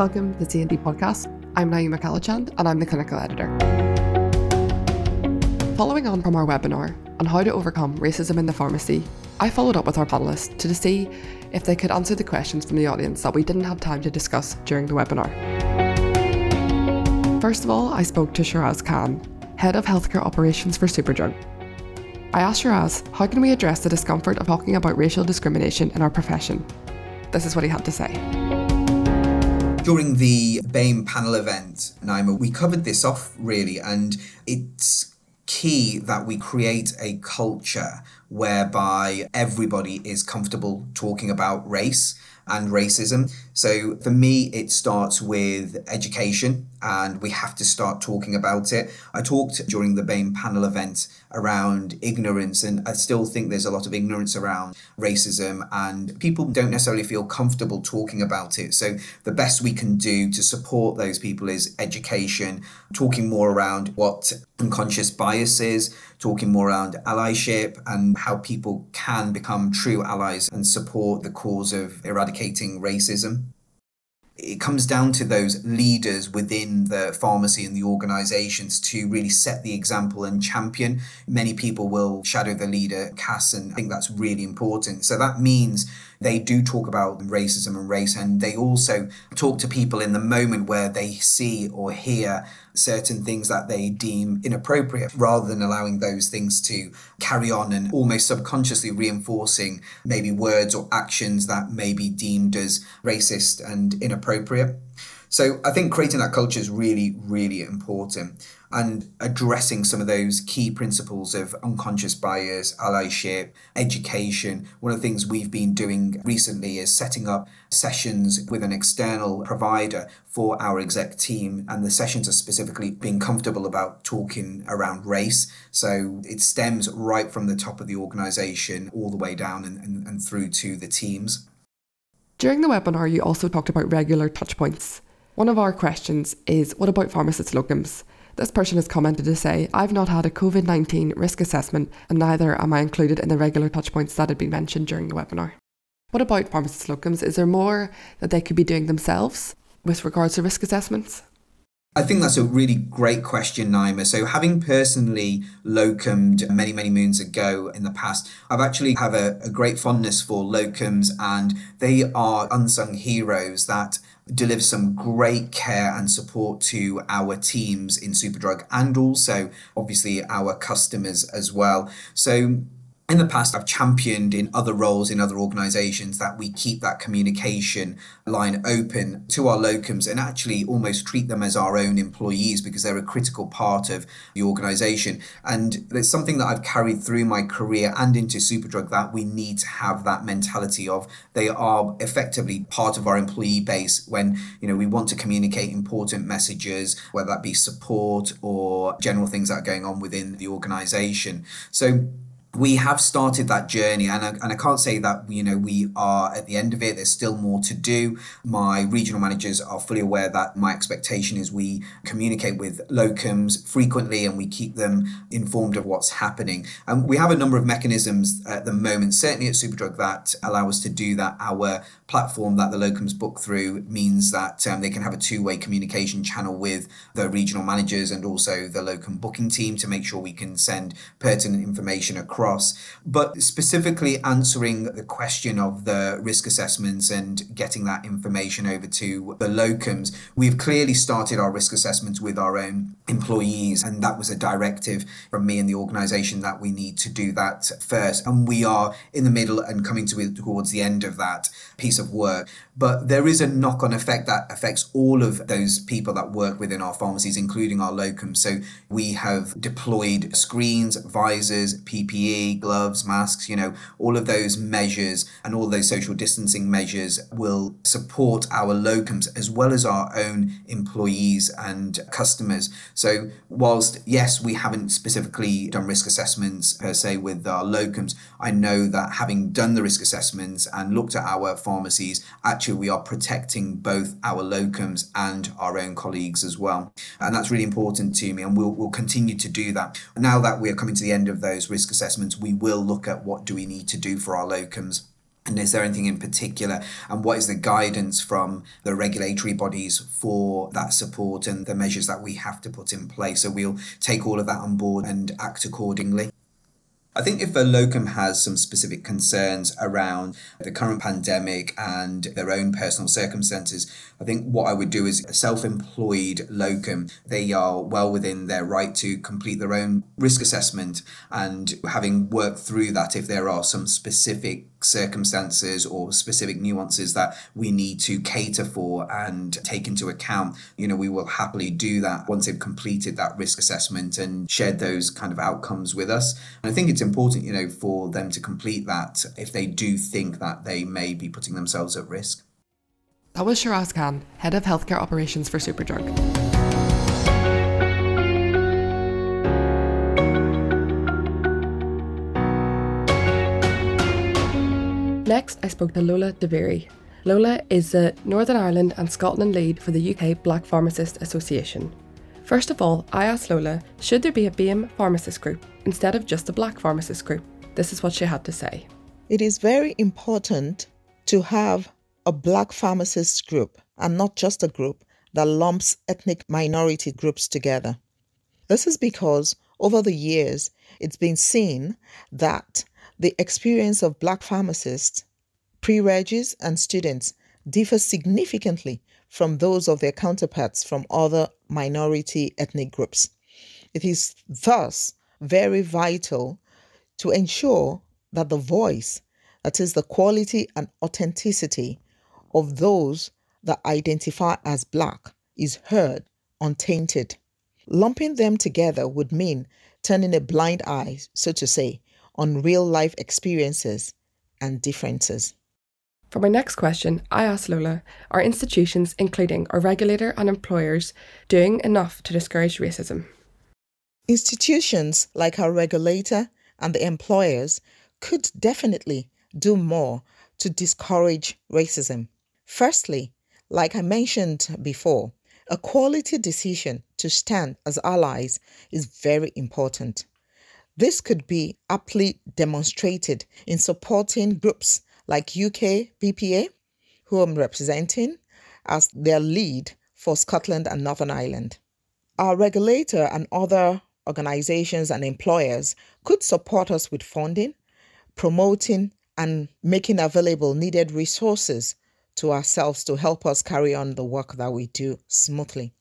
Welcome to C&D Podcast. I'm Naima Callachand and I'm the clinical editor. Following on from our webinar on how to overcome racism in the pharmacy, I followed up with our panelists to see if they could answer the questions from the audience that we didn't have time to discuss during the webinar. First of all, I spoke to Shiraz Khan, Head of Healthcare Operations for Superdrug. I asked Shiraz, how can we address the discomfort of talking about racial discrimination in our profession? This is what he had to say. During the BAME panel event, Naima, we covered this off really, and it's key that we create a culture whereby everybody is comfortable talking about race and racism. So for me, it starts with education, and we have to start talking about it. I talked during the BAME panel event around ignorance, and I still think there's a lot of ignorance around racism, and people don't necessarily feel comfortable talking about it. So the best we can do to support those people is education, talking more around what unconscious bias is, talking more around allyship and how people can become true allies and support the cause of eradicating racism it comes down to those leaders within the pharmacy and the organizations to really set the example and champion. Many people will shadow the leader, Cass, and I think that's really important. So that means they do talk about racism and race, and they also talk to people in the moment where they see or hear certain things that they deem inappropriate rather than allowing those things to carry on and almost subconsciously reinforcing maybe words or actions that may be deemed as racist and inappropriate. So I think creating that culture is really, really important and addressing some of those key principles of unconscious bias, allyship, education. One of the things we've been doing recently is setting up sessions with an external provider for our exec team, and the sessions are specifically being comfortable about talking around race. So it stems right from the top of the organization all the way down and, and, and through to the teams. During the webinar, you also talked about regular touchpoints. One of our questions is what about pharmacist locums? This person has commented to say, I've not had a COVID 19 risk assessment and neither am I included in the regular touchpoints that had been mentioned during the webinar. What about pharmacist locums? Is there more that they could be doing themselves with regards to risk assessments? I think that's a really great question, Naima. So, having personally locumed many, many moons ago in the past, I've actually have a, a great fondness for locums, and they are unsung heroes that deliver some great care and support to our teams in Superdrug and also obviously our customers as well. So in the past, I've championed in other roles in other organizations that we keep that communication line open to our locums and actually almost treat them as our own employees because they're a critical part of the organization. And it's something that I've carried through my career and into Superdrug that we need to have that mentality of they are effectively part of our employee base when you know we want to communicate important messages, whether that be support or general things that are going on within the organization. So we have started that journey and I, and I can't say that you know we are at the end of it. There's still more to do. My regional managers are fully aware that my expectation is we communicate with locums frequently and we keep them informed of what's happening. And we have a number of mechanisms at the moment certainly at superdrug that allow us to do that. Our platform that the locums book through means that um, they can have a two-way communication channel with the regional managers and also the locum booking team to make sure we can send pertinent information across but specifically answering the question of the risk assessments and getting that information over to the locums we've clearly started our risk assessments with our own employees and that was a directive from me and the organization that we need to do that first and we are in the middle and coming to towards the end of that piece of work. But there is a knock on effect that affects all of those people that work within our pharmacies, including our locums. So we have deployed screens, visors, PPE, gloves, masks, you know, all of those measures and all those social distancing measures will support our locums as well as our own employees and customers. So, whilst yes, we haven't specifically done risk assessments per se with our locums, I know that having done the risk assessments and looked at our pharmacies, actually we are protecting both our locums and our own colleagues as well. And that's really important to me, and we'll, we'll continue to do that. Now that we're coming to the end of those risk assessments, we will look at what do we need to do for our locums And is there anything in particular? And what is the guidance from the regulatory bodies for that support and the measures that we have to put in place? So we'll take all of that on board and act accordingly. I think if a locum has some specific concerns around the current pandemic and their own personal circumstances, I think what I would do is a self employed locum, they are well within their right to complete their own risk assessment and having worked through that, if there are some specific circumstances or specific nuances that we need to cater for and take into account, you know, we will happily do that once they've completed that risk assessment and shared those kind of outcomes with us. And I think it's important, you know, for them to complete that if they do think that they may be putting themselves at risk. That was Shiraz Khan, Head of Healthcare Operations for Superdrug. Next, I spoke to Lola DeBerry. Lola is the Northern Ireland and Scotland lead for the UK Black Pharmacist Association. First of all, I asked Lola, should there be a BAME pharmacist group instead of just a black pharmacist group? This is what she had to say. It is very important to have a black pharmacist group and not just a group that lumps ethnic minority groups together. This is because over the years, it's been seen that the experience of black pharmacists, pre-regis, and students differs significantly from those of their counterparts from other minority ethnic groups. It is thus very vital to ensure that the voice, that is, the quality and authenticity of those that identify as black, is heard untainted. Lumping them together would mean turning a blind eye, so to say, on real life experiences and differences. For my next question, I asked Lola Are institutions, including our regulator and employers, doing enough to discourage racism? Institutions like our regulator and the employers could definitely do more to discourage racism. Firstly, like I mentioned before, a quality decision to stand as allies is very important. This could be aptly demonstrated in supporting groups like UK BPA, who I'm representing as their lead for Scotland and Northern Ireland. Our regulator and other organizations and employers could support us with funding, promoting, and making available needed resources to ourselves to help us carry on the work that we do smoothly.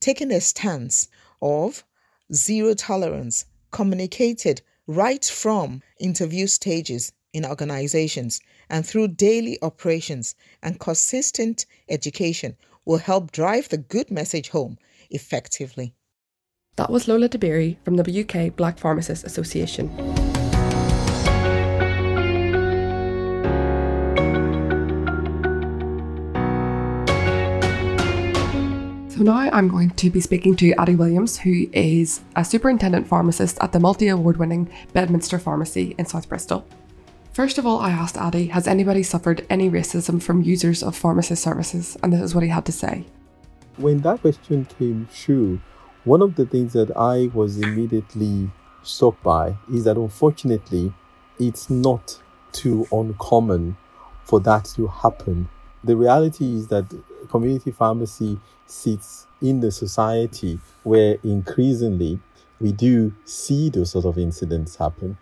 Taking a stance of zero tolerance communicated right from interview stages in organizations and through daily operations and consistent education will help drive the good message home effectively. That was Lola DeBerry from the UK Black Pharmacists Association. So now I'm going to be speaking to Ade Williams, who is a superintendent pharmacist at the multi award winning Bedminster Pharmacy in South Bristol. First of all, I asked Ade, has anybody suffered any racism from users of pharmacist services? And this is what he had to say. When that question came through, one of the things that I was immediately struck by is that unfortunately, it's not too uncommon for that to happen. The reality is that community pharmacy sits in the society where increasingly we do see those sort of incidents happen.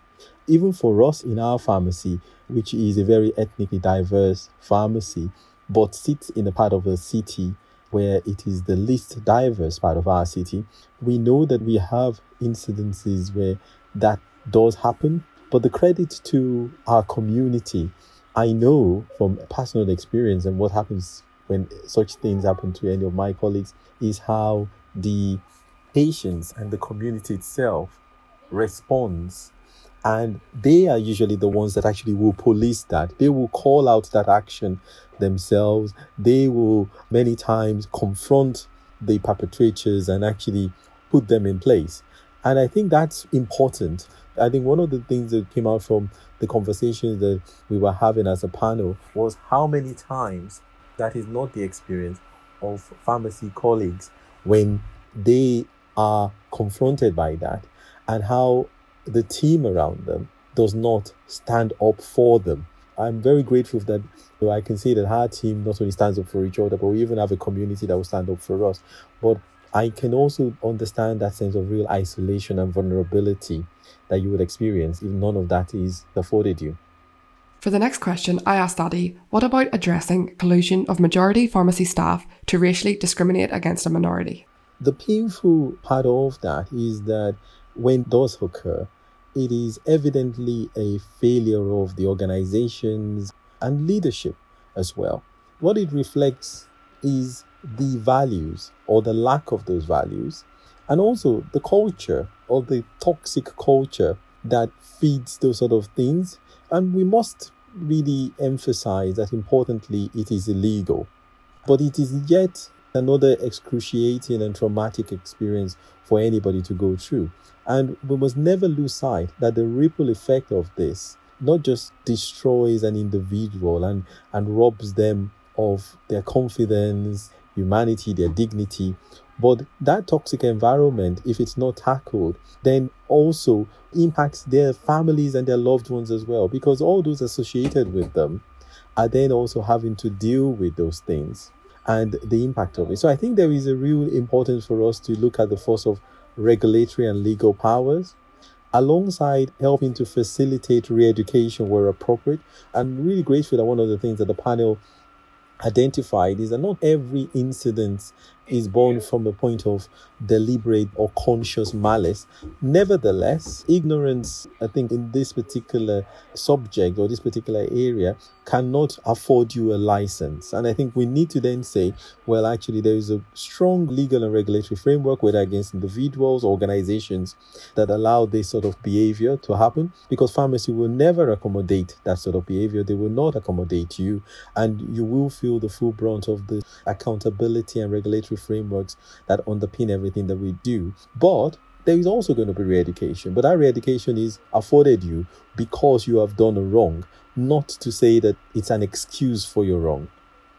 Even for us in our pharmacy, which is a very ethnically diverse pharmacy, but sits in a part of the city where it is the least diverse part of our city, we know that we have incidences where that does happen. But the credit to our community, I know from personal experience and what happens when such things happen to any of my colleagues is how the patients and the community itself responds and they are usually the ones that actually will police that. They will call out that action themselves. They will many times confront the perpetrators and actually put them in place. And i think that's important. I think one of the things that came out from the conversations that we were having as a panel was how many times that is not the experience of pharmacy colleagues when they are confronted by that and how the team around them does not stand up for them I'm very grateful that I can see that our team not only stands up for each other, but we even have a community that will stand up for us. But I can also understand that sense of real isolation and vulnerability that you would experience if none of that is afforded you. For the next question, I asked Ade, what about addressing collusion of majority pharmacy staff to racially discriminate against a minority? The painful part of that is that when it does occur, it is evidently a failure of the organizations and leadership as well. What it reflects is the values or the lack of those values, and also the culture or the toxic culture that feeds those sort of things. And we must really emphasize that importantly, it is illegal, but it is yet another excruciating and traumatic experience for anybody to go through. And we must never lose sight that the ripple effect of this not just destroys an individual and, and robs them of their confidence, humanity, their dignity, but that toxic environment, if it's not tackled, then also impacts their families and their loved ones as well, because all those associated with them are then also having to deal with those things and the impact of it. So I think there is a real importance for us to look at the force of regulatory and legal powers alongside helping to facilitate re-education where appropriate. I'm really grateful that one of the things that the panel identified is that not every incident is born from a point of deliberate or conscious malice. Nevertheless, ignorance, I think, in this particular subject or this particular area cannot afford you a license. And I think we need to then say, well, actually, there is a strong legal and regulatory framework, whether against individuals, or organizations, that allow this sort of behavior to happen, because pharmacy will never accommodate that sort of behavior. They will not accommodate you, and you will feel the full brunt of the accountability and regulatory frameworks that underpin everything that we do. But there is also going to be re-education, but that re-education is afforded you because you have done a wrong, not to say that it's an excuse for your wrong.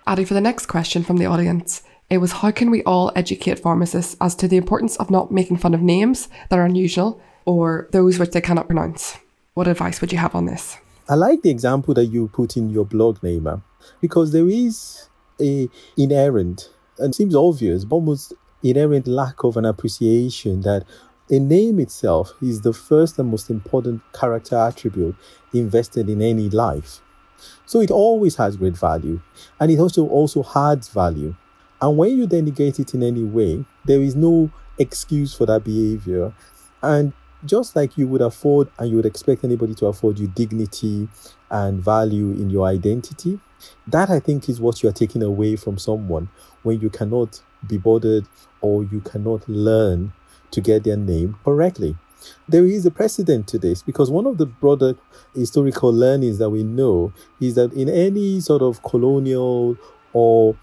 Ade, for the next question from the audience, it was how can we all educate pharmacists as to the importance of not making fun of names that are unusual or those which they cannot pronounce? What advice would you have on this? I like the example that you put in your blog, Naima, because there is a inherent and seems obvious, but almost inherent lack of an appreciation that a name itself is the first and most important character attribute invested in any life. So it always has great value and it also also adds value. And when you denigate it in any way, there is no excuse for that behavior. And just like you would afford and you would expect anybody to afford you dignity and value in your identity, that I think is what you are taking away from someone when you cannot be bothered or you cannot learn to get their name correctly. There is a precedent to this because one of the broader historical learnings that we know is that in any sort of colonial or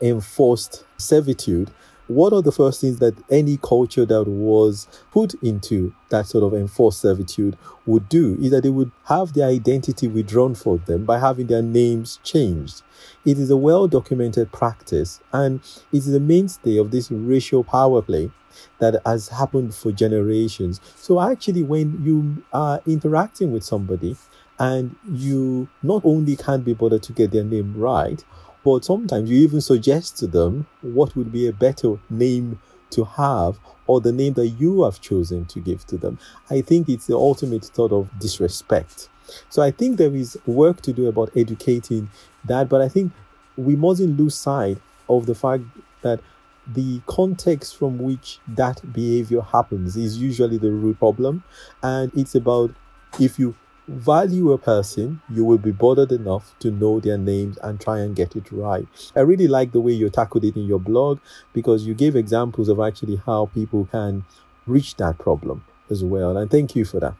enforced servitude, what are the first things that any culture that was put into that sort of enforced servitude would do is that they would have their identity withdrawn from them by having their names changed. It is a well documented practice and it is a mainstay of this racial power play that has happened for generations. So, actually, when you are interacting with somebody and you not only can't be bothered to get their name right, but sometimes you even suggest to them what would be a better name to have or the name that you have chosen to give to them. I think it's the ultimate sort of disrespect. So I think there is work to do about educating that, but I think we mustn't lose sight of the fact that the context from which that behavior happens is usually the root problem. And it's about if you value a person, you will be bothered enough to know their names and try and get it right. I really like the way you tackled it in your blog because you gave examples of actually how people can reach that problem as well. And thank you for that.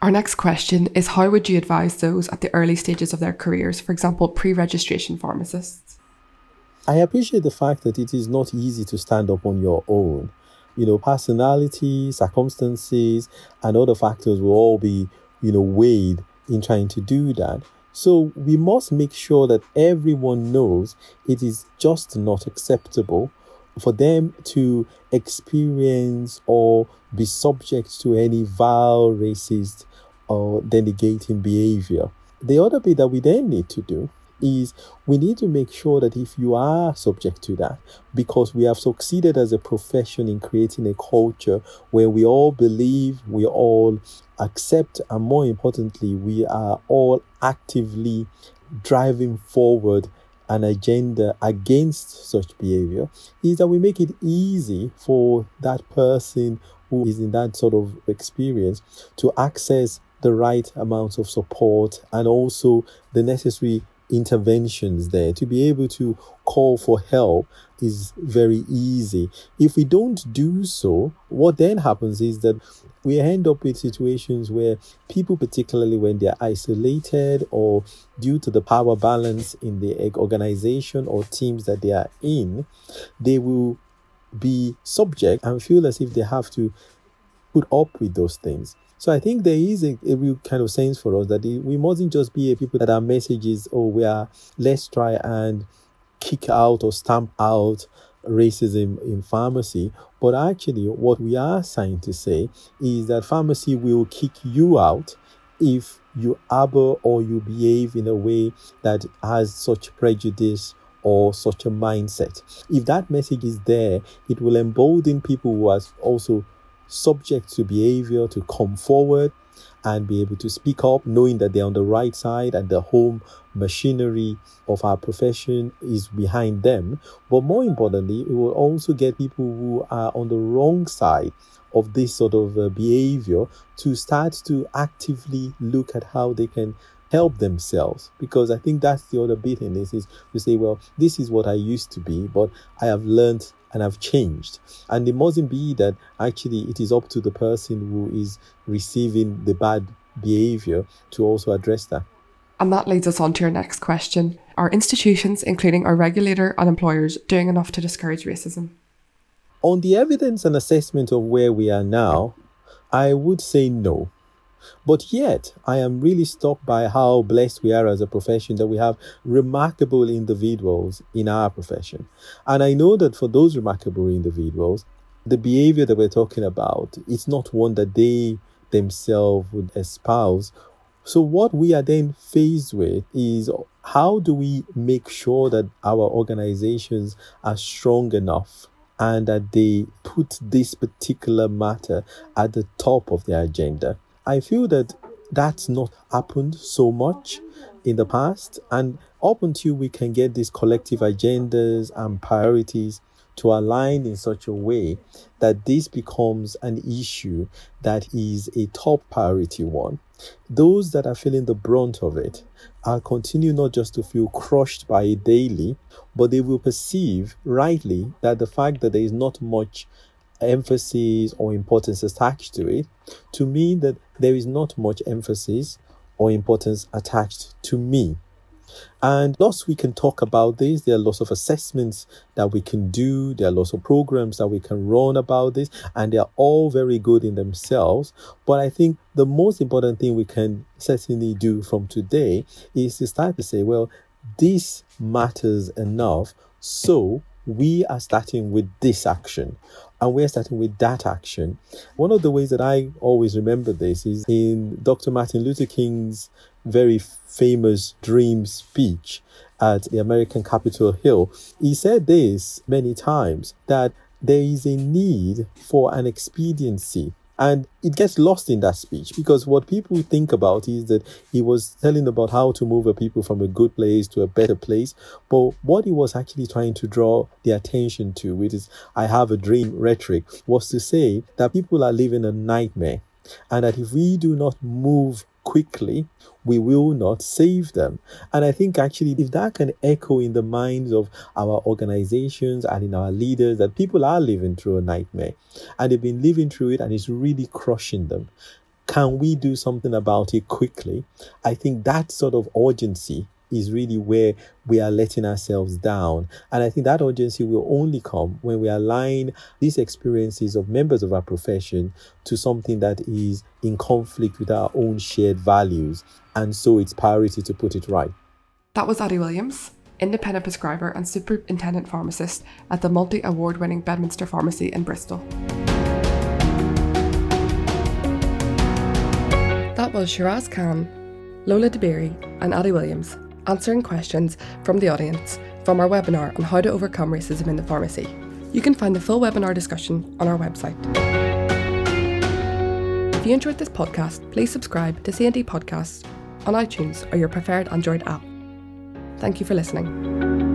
Our next question is How would you advise those at the early stages of their careers, for example, pre registration pharmacists? I appreciate the fact that it is not easy to stand up on your own you know, personality, circumstances, and other factors will all be, you know, weighed in trying to do that. So we must make sure that everyone knows it is just not acceptable for them to experience or be subject to any vile, racist, or denigrating behavior. the other bit that we then need to do is we need to make sure that if you are subject to that, because we have succeeded as a profession in creating a culture where we all believe, we all accept, and more importantly, we are all actively driving forward an agenda against such behavior, is that we make it easy for that person who is in that sort of experience to access the right amounts of support and also the necessary interventions there to be able to call for help is very easy. If we don't do so, what then happens is that we end up with situations where people, particularly when they're isolated or due to the power balance in the organization or teams that they are in, they will be subject and feel as if they have to put up with those things. So I think there is a, a, real kind of sense for us that we mustn't just be a people that our messages, oh, we are, let's try and kick out or stamp out racism in pharmacy. But actually, what we are trying to say is that pharmacy will kick you out if you harbor or you behave in a way that has such prejudice or such a mindset. If that message is there, it will embolden people who are also subject to behavior to come forward and be able to speak up, knowing that they're on the right side and the home machinery of our profession is behind them. But more importantly, it will also get people who are on the wrong side of this sort of uh, behavior to start to actively look at how they can help themselves because i think that's the other bit in this is to say well this is what i used to be but i have learned and have changed. And it mustn't be that actually it is up to the person who is receiving the bad behavior to also address that. And that leads us on to your next question. Are institutions, including our regulator and employers, doing enough to discourage racism? On the evidence and assessment of where we are now, I would say no. But yet, I am really struck by how blessed we are as a profession that we have remarkable individuals in our profession. And I know that for those remarkable individuals, the behavior that we're talking about is not one that they themselves would espouse. So, what we are then faced with is how do we make sure that our organizations are strong enough and that they put this particular matter at the top of their agenda? I feel that that's not happened so much in the past. And up until we can get these collective agendas and priorities to align in such a way that this becomes an issue that is a top priority one, those that are feeling the brunt of it are continue not just to feel crushed by it daily, but they will perceive rightly that the fact that there is not much emphasis or importance attached to it to mean that there is not much emphasis or importance attached to me. And lots we can talk about this. There are lots of assessments that we can do. There are lots of programs that we can run about this, and they are all very good in themselves. But I think the most important thing we can certainly do from today is to start to say, well, this matters enough. So we are starting with this action and we're starting with that action. One of the ways that I always remember this is in Dr. Martin Luther King's very famous dream speech at the American Capitol Hill. He said this many times that there is a need for an expediency and it gets lost in that speech because what people think about is that he was telling about how to move a people from a good place to a better place. But what he was actually trying to draw the attention to, which is I have a dream rhetoric, was to say that people are living a nightmare. And that if we do not move quickly, we will not save them. And I think actually, if that can echo in the minds of our organizations and in our leaders, that people are living through a nightmare and they've been living through it and it's really crushing them. Can we do something about it quickly? I think that sort of urgency is really where we are letting ourselves down. And I think that urgency will only come when we align these experiences of members of our profession to something that is in conflict with our own shared values. And so it's priority to put it right. That was Ade Williams, independent prescriber and superintendent pharmacist at the multi award winning Bedminster Pharmacy in Bristol. That was Shiraz Khan Lola DeBerry, and Ade Williams, answering questions from the audience from our webinar on how to overcome racism in the pharmacy. You can find the full webinar discussion on our website. If you enjoyed this podcast, please subscribe to C&D Podcasts on iTunes or your preferred Android app. Thank you for listening.